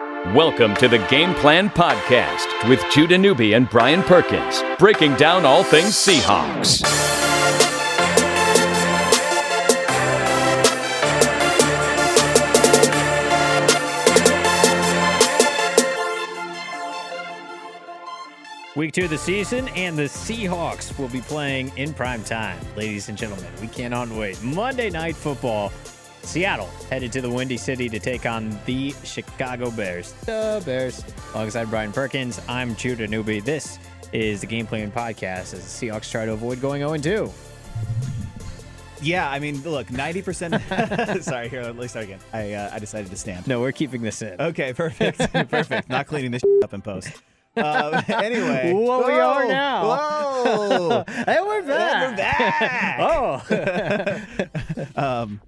Welcome to the Game Plan Podcast with Judah Newby and Brian Perkins, breaking down all things Seahawks. Week two of the season, and the Seahawks will be playing in prime time. Ladies and gentlemen, we cannot wait. Monday Night Football. Seattle headed to the Windy City to take on the Chicago Bears. The Bears. Alongside Brian Perkins, I'm Judah Newby. This is the Game Plan Podcast as the Seahawks try to avoid going 0 2. Yeah, I mean, look, ninety percent. Sorry, here, let me start again. I uh, I decided to stand. No, we're keeping this in. Okay, perfect, perfect. Not cleaning this up in post. Um, anyway, What we are now. Whoa, Hey, we're back. we're back. Oh. um,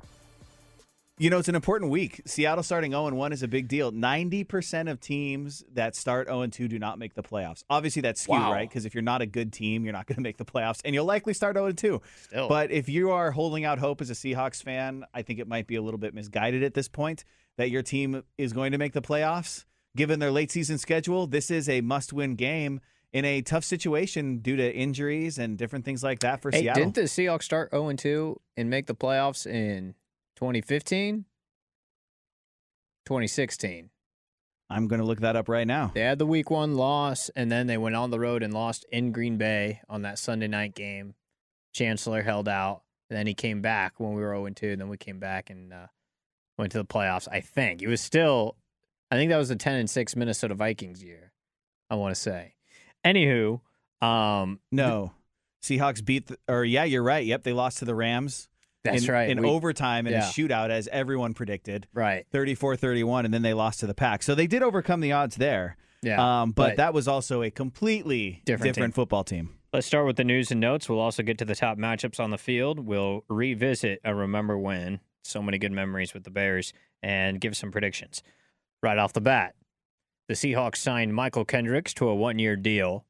you know, it's an important week. Seattle starting 0 1 is a big deal. 90% of teams that start 0 2 do not make the playoffs. Obviously, that's skewed, Wow. right? Because if you're not a good team, you're not going to make the playoffs, and you'll likely start 0 2. Still. But if you are holding out hope as a Seahawks fan, I think it might be a little bit misguided at this point that your team is going to make the playoffs. Given their late season schedule, this is a must win game in a tough situation due to injuries and different things like that for Hey, Seattle. didn't the Seahawks start 0 2 and make the playoffs in 2015? 2016. I'm going to look that up right now. They had the week one loss, and then they went on the road and lost in Green Bay on that Sunday night game. Chancellor held out, and then he came back when we were 0 2. Then we came back and uh, went to the playoffs. I think it was still, I think that was the 10 and 6 Minnesota Vikings year, I want to say. Anywho, um, No. Seahawks beat, the, or yeah, you're right. Yep, they lost to the Rams. That's in, right. In we- overtime in yeah. a shootout, as everyone predicted. right. 34 31, and then they lost to the Pack. So they did overcome the odds there. Yeah. Um, but, but- that was also a completely Different different, team. football team. Let's start with the news and notes. We'll also get to the top matchups on the field. We'll revisit a remember when, so many good memories with the Bears, and give some predictions. Right off the bat, the Seahawks signed Mychal Kendricks to a one year deal.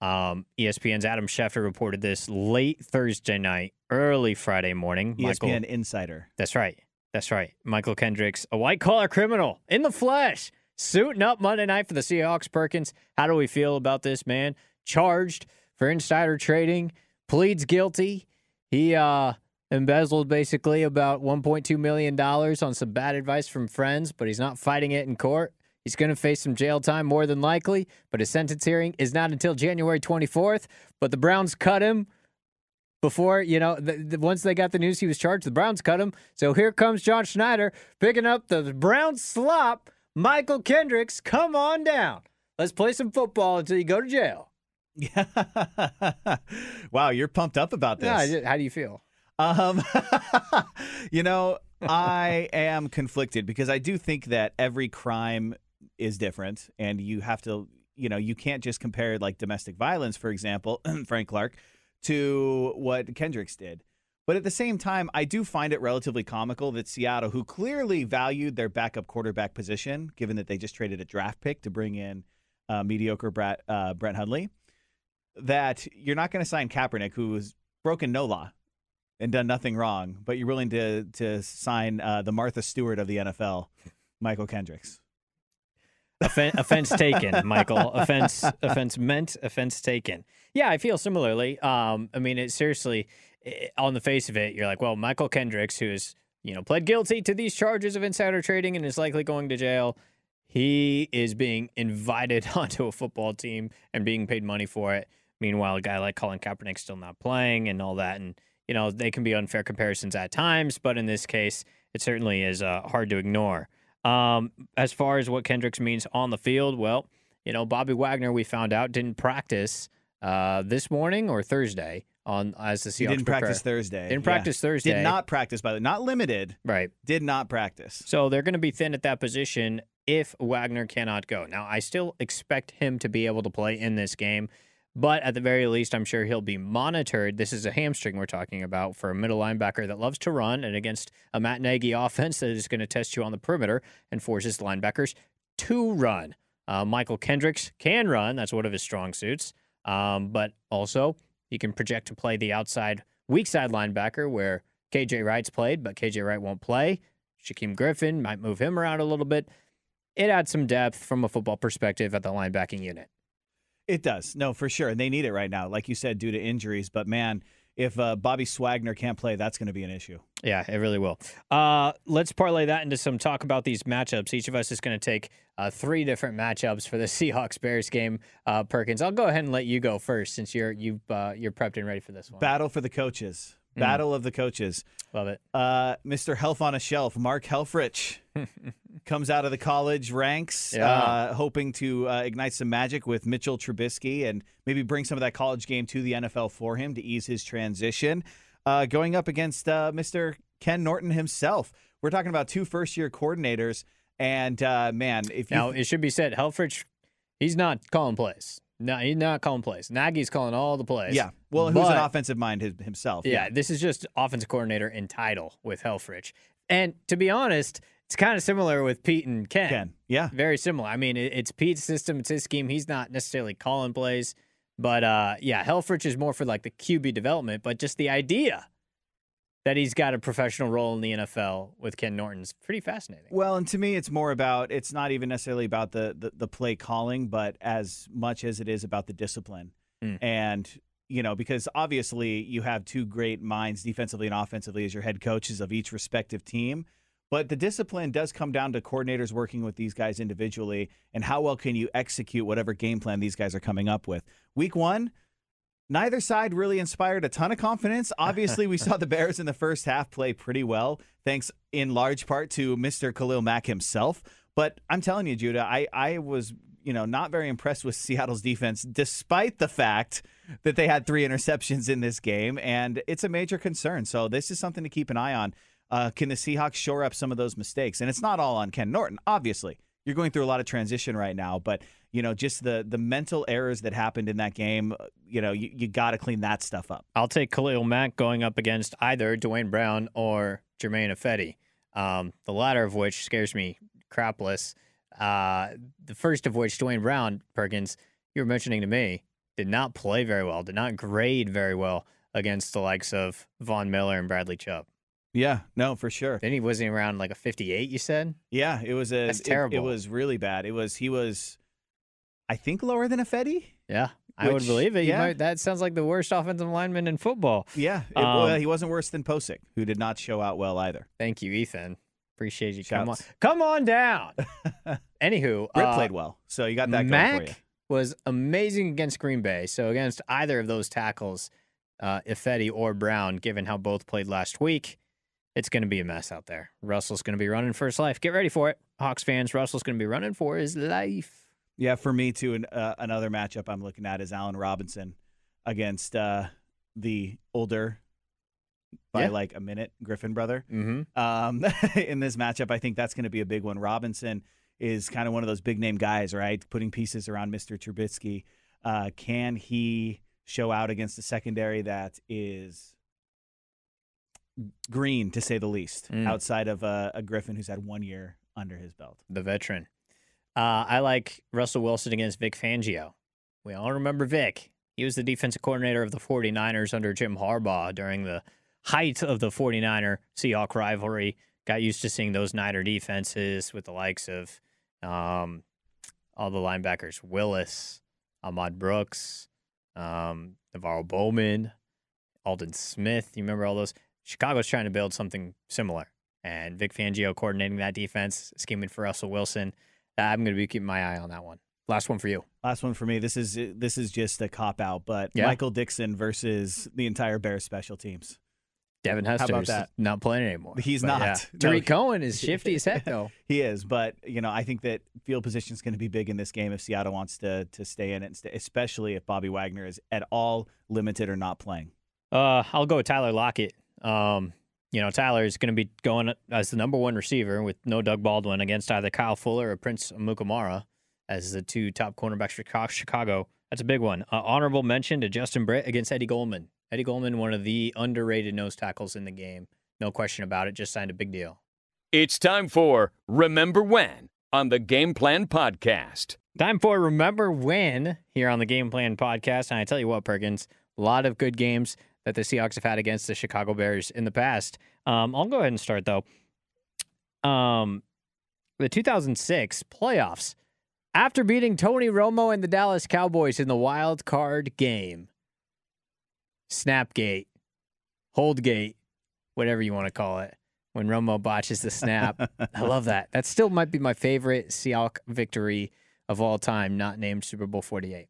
Um, ESPN's Adam Schefter reported this late Thursday night, early Friday morning. Michael, ESPN Insider. that's right. That's right. Mychal Kendricks, a white collar criminal in the flesh, suiting up Monday night for the Seahawks. Perkins, how do we feel about this man? Charged for insider trading, pleads guilty. He uh, embezzled basically about $1.2 million on some bad advice from friends, but he's not fighting it in court. He's going to face some jail time more than likely, but his sentence hearing is not until January 24th. But the Browns cut him before you know the, the, once they got the news he was charged the browns cut him so here comes john schneider picking up the browns slop mychal kendricks come on down let's play some football until you go to jail Yeah. wow, you're pumped up about this. Yeah, how do you feel Um, you know, I am conflicted because I do think that every crime is different, and you have to, you know, you can't just compare like domestic violence, for example, Frank Clark, to what Kendricks did. But at the same time, I do find it relatively comical that Seattle, who clearly valued their backup quarterback position, given that they just traded a draft pick to bring in uh, mediocre Brett, uh, Brent Hundley, that you're not going to sign Kaepernick, who has broken no law and done nothing wrong, but you're willing to to sign uh, the Martha Stewart of the NFL, Mychal Kendricks. Offen- offense taken, Michael. Offense, offense meant. Offense taken. Yeah, I feel similarly. Um, I mean, it seriously, i on the face of it, you're like, well, Mychal Kendricks, who is you know pled guilty to these charges of insider trading and is likely going to jail. He is being invited onto a football team and being paid money for it. Meanwhile, a guy like Colin Kaepernick's still not playing and all that, and you know they can be unfair comparisons at times, but in this case, it certainly is uh, hard to ignore. Um, as far as what Kendricks means on the field, well, you know, Bobby Wagner, we found out didn't practice uh, this morning or Thursday on as the Seahawks He didn't prepare. practice Thursday. Didn't Yeah. practice Thursday. Did not practice by the way. not limited. Right. Did not practice. So they're going to be thin at that position if Wagner cannot go. Now, I still expect him to be able to play in this game, but at the very least, I'm sure he'll be monitored. This is a hamstring we're talking about for a middle linebacker that loves to run and against a Matt Nagy offense that is going to test you on the perimeter and forces linebackers to run. Uh, Mychal Kendricks can run. That's one of his strong suits. Um, but also, he can project to play the outside weak side linebacker where KJ Wright's played, but KJ Wright won't play. Shaquem Griffin might move him around a little bit. it adds some depth from a football perspective at the linebacking unit. It does. No, for sure. And they need it right now, like you said, due to injuries. But man, if uh, Bobby Swagner can't play, that's going to be an issue. Yeah, it really will. Uh, let's parlay that into some talk about these matchups. Each of us is going to take uh, three different matchups for the Seahawks Bears game. Uh, Perkins, I'll go ahead and let you go first since you're you uh, you're prepped and ready for this one. Battle for the coaches. Mm. Battle of the coaches. Love it. Uh, Mr. Health on a Shelf, Mark Helfrich, comes out of the college ranks, Yeah. uh, hoping to uh, ignite some magic with Mitchell Trubisky and maybe bring some of that college game to the NFL for him to ease his transition. Uh, going up against uh, Mr. Ken Norton himself. We're talking about two first year coordinators. And uh, man, if you Now it should be said, Helfrich, he's not calling plays. No, he's not calling plays. Nagy's calling all the plays. yeah, well, who's an offensive mind himself? Yeah, this is just offensive coordinator in title with Helfrich. And to be honest, it's kind of similar with Pete and Ken. Ken. Yeah, Very similar. I mean, it's Pete's system, it's his scheme. He's not necessarily calling plays, but uh, yeah, Helfrich is more for like the QB development, but just the idea that he's got a professional role in the NFL with Ken Norton's pretty fascinating. Well, and to me, it's more about it's not even necessarily about the the, the play calling, but as much as it is about the discipline. Mm. And you know, because obviously you have two great minds defensively and offensively as your head coaches of each respective team. But the discipline does come down to coordinators working with these guys individually and how well can you execute whatever game plan these guys are coming up with. Week one, neither side really inspired a ton of confidence. Obviously, we saw the Bears in the first half play pretty well, thanks in large part to Mr. Khalil Mack himself. But I'm telling you, Judah, I, I was you know not very impressed with Seattle's defense, despite the fact that they had three interceptions in this game, and it's a major concern. So this is something to keep an eye on. Uh, can the Seahawks shore up some of those mistakes? And it's not all on Ken Norton, obviously. You're going through a lot of transition right now, but you know just the the mental errors that happened in that game. uh, You know you, you got to clean that stuff up. I'll take Khalil Mack going up against either Duane Brown or Germain Ifedi. Um, the latter of which scares me crapless. Uh, the first of which, Duane Brown, Perkins, you were mentioning to me, did not play very well, did not grade very well against the likes of Von Miller and Bradley Chubb. Yeah, no, for sure. Then he wasn't around like a 58, you said? Yeah, it was a That's it- It, was really bad. It was he was, I think lower than Ifedi. Yeah. I would Which- believe it. You yeah. might, that sounds like the worst offensive lineman in football. Yeah, it, Um, well, he wasn't worse than Pocic, who did not show out well either. Thank you, Ethan. Appreciate you. Come on, Shouts. come on down. Anywho, Rip uh, played well, so you got that Mac going for you. was amazing against Green Bay. So against either of those tackles, uh, Ifedi or Brown, given how both played last week, it's going to be a mess out there. Russell's going to be running for his life. Get ready for it, Hawks fans. Russell's going to be running for his life. Yeah, for me too. An, uh, another matchup I'm looking at is Allen Robinson against uh, the older by Yeah. like a minute Griffin brother. Mm-hmm. um, in this matchup. I think that's going to be a big one. Robinson is kind of one of those big name guys, right? Putting pieces around Mr. Trubisky. Uh, can he show out against a secondary that is green, to say the least, Mm. outside of uh, a Griffin who's had one year under his belt? The veteran. Uh, I like Russell Wilson against Vic Fangio. We all remember Vic. He was the defensive coordinator of the 49ers under Jim Harbaugh during the height of the 49er Seahawk rivalry. Got used to seeing those Niner defenses with the likes of um, all the linebackers Willis, Ahmad Brooks, um, NaVorro Bowman, Aldon Smith. You remember all those? Chicago's trying to build something similar. And Vic Fangio coordinating that defense, scheming for Russell Wilson. I'm going to be keeping my eye on that one. Last one for you. Last one for me. This is this is just a cop out, but Yeah. Michael Dickson versus the entire Bears special teams. Devin about Hester's that? not playing anymore. He's But not. yeah. No. Cohen is shifty as heck, though. He is, but you know, I think that field position is going to be big in this game if Seattle wants to to stay in it, and stay, especially if Bobby Wagner is at all limited or not playing. Uh, I'll go with Tyler Lockett. Um, you know, Tyler is going to be going as the number one receiver with no Doug Baldwin against either Kyle Fuller or Prince Mukamara as the two top cornerbacks for Chicago. That's a big one. Uh, honorable mention to Justin Britt against Eddie Goldman. Eddie Goldman, one of the underrated nose tackles in the game. No question about it. Just signed a big deal. It's time for Remember When on the Game Plan Podcast. Time for Remember When here on the Game Plan podcast. And I tell you what, Perkins, a lot of good games that the Seahawks have had against the Chicago Bears in the past. Um, I'll go ahead and start, though. Um, the 2006 playoffs after beating Tony Romo and the Dallas Cowboys in the wild card game. Snapgate, Holdgate, whatever you want to call it, when Romo botches the snap. I love that. That still might be my favorite Seahawk victory of all time, not named Super Bowl 48.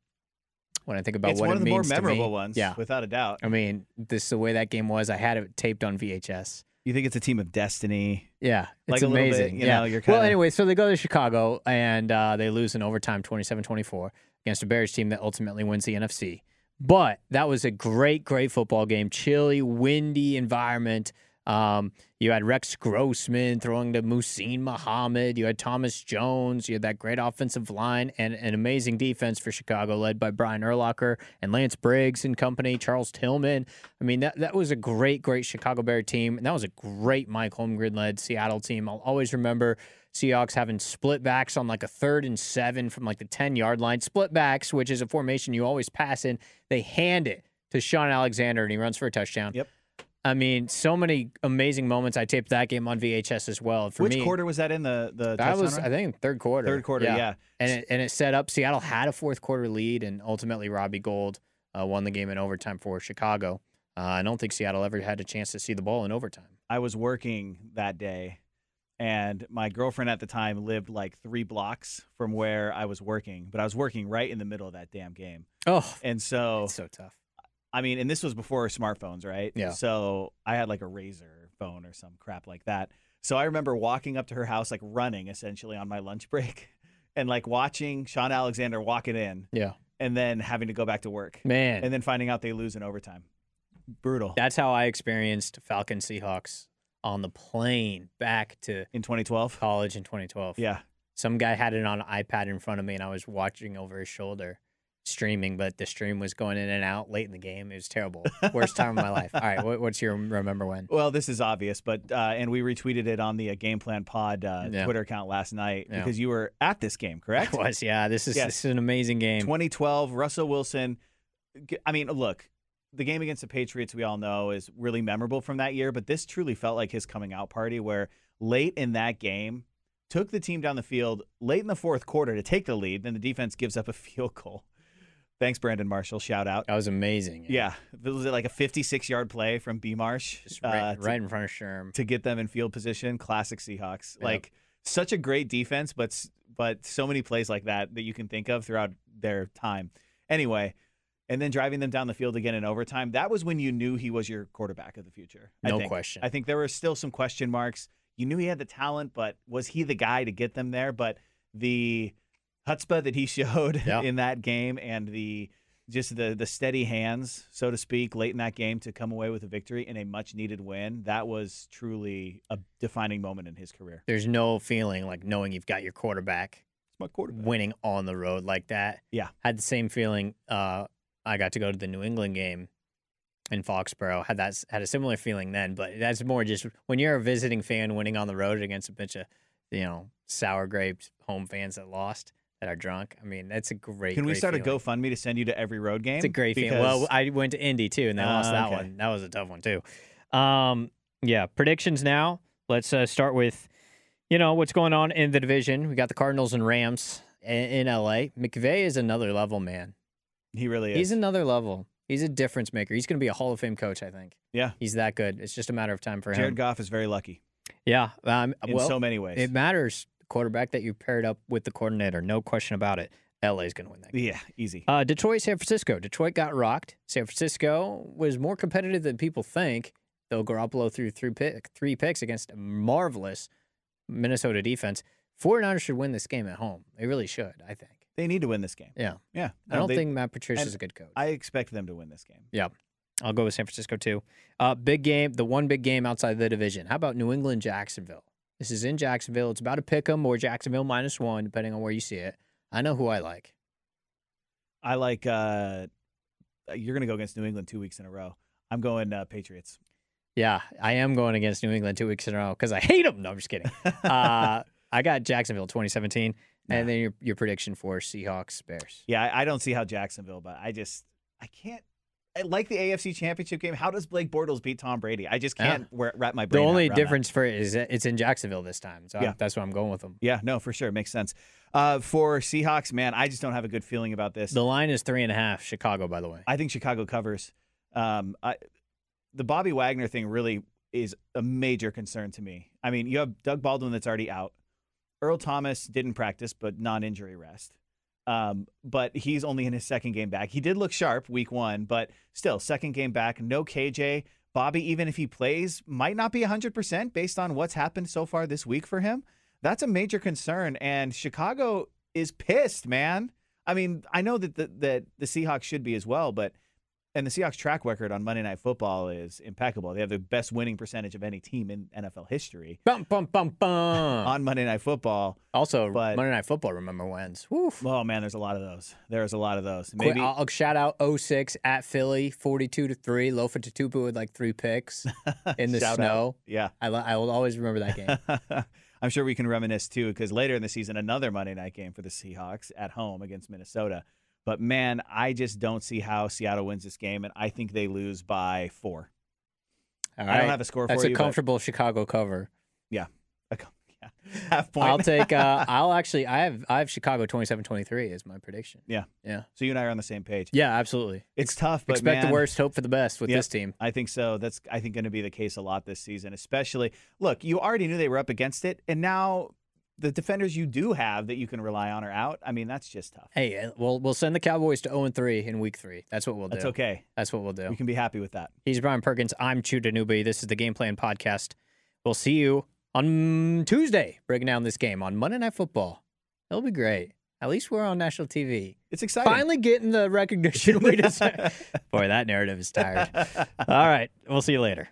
When I think about what it's what one it of the more memorable ones, Yeah. without a doubt. I mean, this is the way that game was. I had it taped on VHS. You think it's a team of destiny? Yeah, it's a little bit, amazing. you yeah. know, you're well, kinda- anyway, so they go to Chicago and uh, they lose in overtime 27-24 against a Bears team that ultimately wins the NFC. But that was a great, great football game. Chilly, windy environment. Um, you had Rex Grossman throwing to Muhsin Muhammad. You had Thomas Jones. You had that great offensive line and an amazing defense for Chicago, led by Brian Urlacher and Lance Briggs and company, Charles Tillman. I mean, that, that was a great, great Chicago Bear team. And that was a great Mike Holmgren led Seattle team. I'll always remember Seahawks having split backs on like a third and seven from like the 10 yard line. Split backs, which is a formation you always pass in. They hand it to Shaun Alexander and he runs for a touchdown. Yep. I mean, so many amazing moments. I taped that game on VHS as well. For Which me, quarter was that in the the that was, run? I think, third quarter. third quarter? Yeah. And it, and it set up Seattle had a fourth quarter lead, and ultimately Robbie Gould uh, won the game in overtime for Chicago. Uh, I don't think Seattle ever had a chance to see the ball in overtime. I was working that day, and my girlfriend at the time lived like three blocks from where I was working, but I was working right in the middle of that damn game, Oh, and so it's so tough. I mean, and this was before smartphones, right? Yeah. So I had like a RAZR phone or some crap like that. So I remember walking up to her house, like running essentially on my lunch break, and like watching Shaun Alexander walking in, Yeah, and then having to go back to work, man. and then finding out they lose in overtime. Brutal. That's how I experienced Falcon Seahawks on the plane back to in 2012. college in 2012. Yeah. Some guy had it on an iPad in front of me, and I was watching over his shoulder, streaming, but the stream was going in and out late in the game. It was terrible. Worst time of my life. All right, what, what's your remember when? Well, this is obvious, but uh, and we retweeted it on the uh, Game Plan Pod uh, Yeah. Twitter account last night Yeah. because you were at this game, correct? It was, yeah. This is Yes. this is an amazing game. 2012, Russell Wilson. I mean, look, the game against the Patriots, we all know, is really memorable from that year, but this truly felt like his coming out party where late in that game, took the team down the field late in the fourth quarter to take the lead, then the defense gives up a field goal. Thanks, Brandon Marshall. Shout out. That was amazing. Yeah, it was like a 56 yard play from B Marsh Just right, uh, to- right in front of Sherm. to get them in field position. Classic Seahawks. Yep. Like such a great defense, but but so many plays like that that you can think of throughout their time. Anyway, and then driving them down the field again in overtime. That was when you knew he was your quarterback of the future. I No think. question. I think there were still some question marks. You knew he had the talent, but was he the guy to get them there? But the chutzpah that he showed Yeah. in that game and the just the the steady hands, so to speak, late in that game to come away with a victory and a much needed win. That was truly a defining moment in his career. There's no feeling like knowing you've got your quarterback It's my quarterback. winning on the road like that. Yeah. Had the same feeling. Uh, I got to go to the New England game in Foxborough. Had that had a similar feeling then, but that's more just when you're a visiting fan winning on the road against a bunch of you know sour grapes home fans that lost that are drunk. I mean, that's a great. Can we great start feeling. a GoFundMe to send you to every road game? It's a great feeling. Well, I went to Indy too, and they lost Ah, that okay. one. That was a tough one too. Um, yeah, predictions now. Let's uh, start with, you know, what's going on in the division. We got the Cardinals and Rams in, in LA. McVay is another level, man. he really is. He's another level. He's a difference maker. He's going to be a Hall of Fame coach, I think. Yeah. He's that good. It's just a matter of time for Jared him. Goff is very lucky yeah. Um, in well, so many ways. it matters. Quarterback that you paired up with the coordinator, no question about it. LA is going to win that game. yeah, easy. Uh, Detroit, San Francisco. Detroit got rocked. San Francisco was more competitive than people think. Though Garoppolo threw three, pick, three picks against a marvelous Minnesota defense. 49ers should win this game at home. They really should, I think. they need to win this game. Yeah. Yeah. I don't they- think Matt Patricia is a good coach. I expect them to win this game. Yeah. I'll go with San Francisco too. Uh, big game, the one big game outside the division. How about New England, Jacksonville? This is in Jacksonville. It's about a pick 'em or Jacksonville minus one, depending on where you see it. I know who I like. I like. uh You're going to go against New England two weeks in a row. I'm going uh, Patriots. Yeah, I am going against New England two weeks in a row because I hate them. No, I'm just kidding. uh, I got Jacksonville 2017, Nah. and then your your prediction for Seahawks Bears. Yeah, I, I don't see how Jacksonville, but I just I can't. Like the AFC Championship game. How does Blake Bortles beat Tom Brady? I just can't wa- wrap my brain. The only around that. difference for it is it's in Jacksonville this time. So Yeah. That's why I'm going with them. Yeah, no, for sure, makes sense. Uh, for Seahawks, man, I just don't have a good feeling about this. The line is three and a half. Chicago, by the way. I think Chicago covers. Um, I, the Bobby Wagner thing really is a major concern to me. I mean, you have Doug Baldwin that's already out. Earl Thomas didn't practice, but non-injury rest. Um, but he's only in his second game back. He did look sharp week one, but still, second game back. No KJ. Bobby, even if he plays, might not be 100% based on what's happened so far this week for him. That's a major concern. And Chicago is pissed, man. I mean, I know that the, that the Seahawks should be as well, but and the Seahawks track record on Monday Night Football is impeccable. They have the best winning percentage of any team in NFL history Bum, bum, bum, bum. on Monday Night Football. also, but- Monday Night Football, remember wins. Woof. Oh man, there's a lot of those. There's a lot of those. Maybe I'll, I'll shout out 06 at Philly, 42 to 3. Lofa Tatupu with like three picks in the Shout out. snow. yeah. I, I will always remember that game. I'm sure we can reminisce too, because later in the season, another Monday night game for the Seahawks at home against Minnesota. But man, I just don't see how Seattle wins this game, and I think they lose by four. All I don't have a score That's for a you. but- comfortable Chicago cover. A yeah, half point. I'll take. Uh, I'll actually. I have. I have Chicago 27-23 as my prediction. Yeah. Yeah. so you and I are on the same page. Yeah. Absolutely. It's tough, but Expect man, the worst, hope for the best with this team. I think so. That's I think going to be the case a lot this season, especially. Look, you already knew they were up against it, and now the defenders you do have that you can rely on are out. I mean, that's just tough. Hey, uh, we'll we'll send the Cowboys to 0 3 in Week Three. That's what we'll do. That's okay. That's what we'll do. We can be happy with that. He's Brian Perkins. I'm Judah Newby. This is the Game Plan Podcast. We'll see you on Tuesday breaking down this game on Monday Night Football. It'll be great. At least we're on national TV. It's exciting. Finally getting the recognition we deserve. Boy, that narrative is tired. All right. We'll see you later.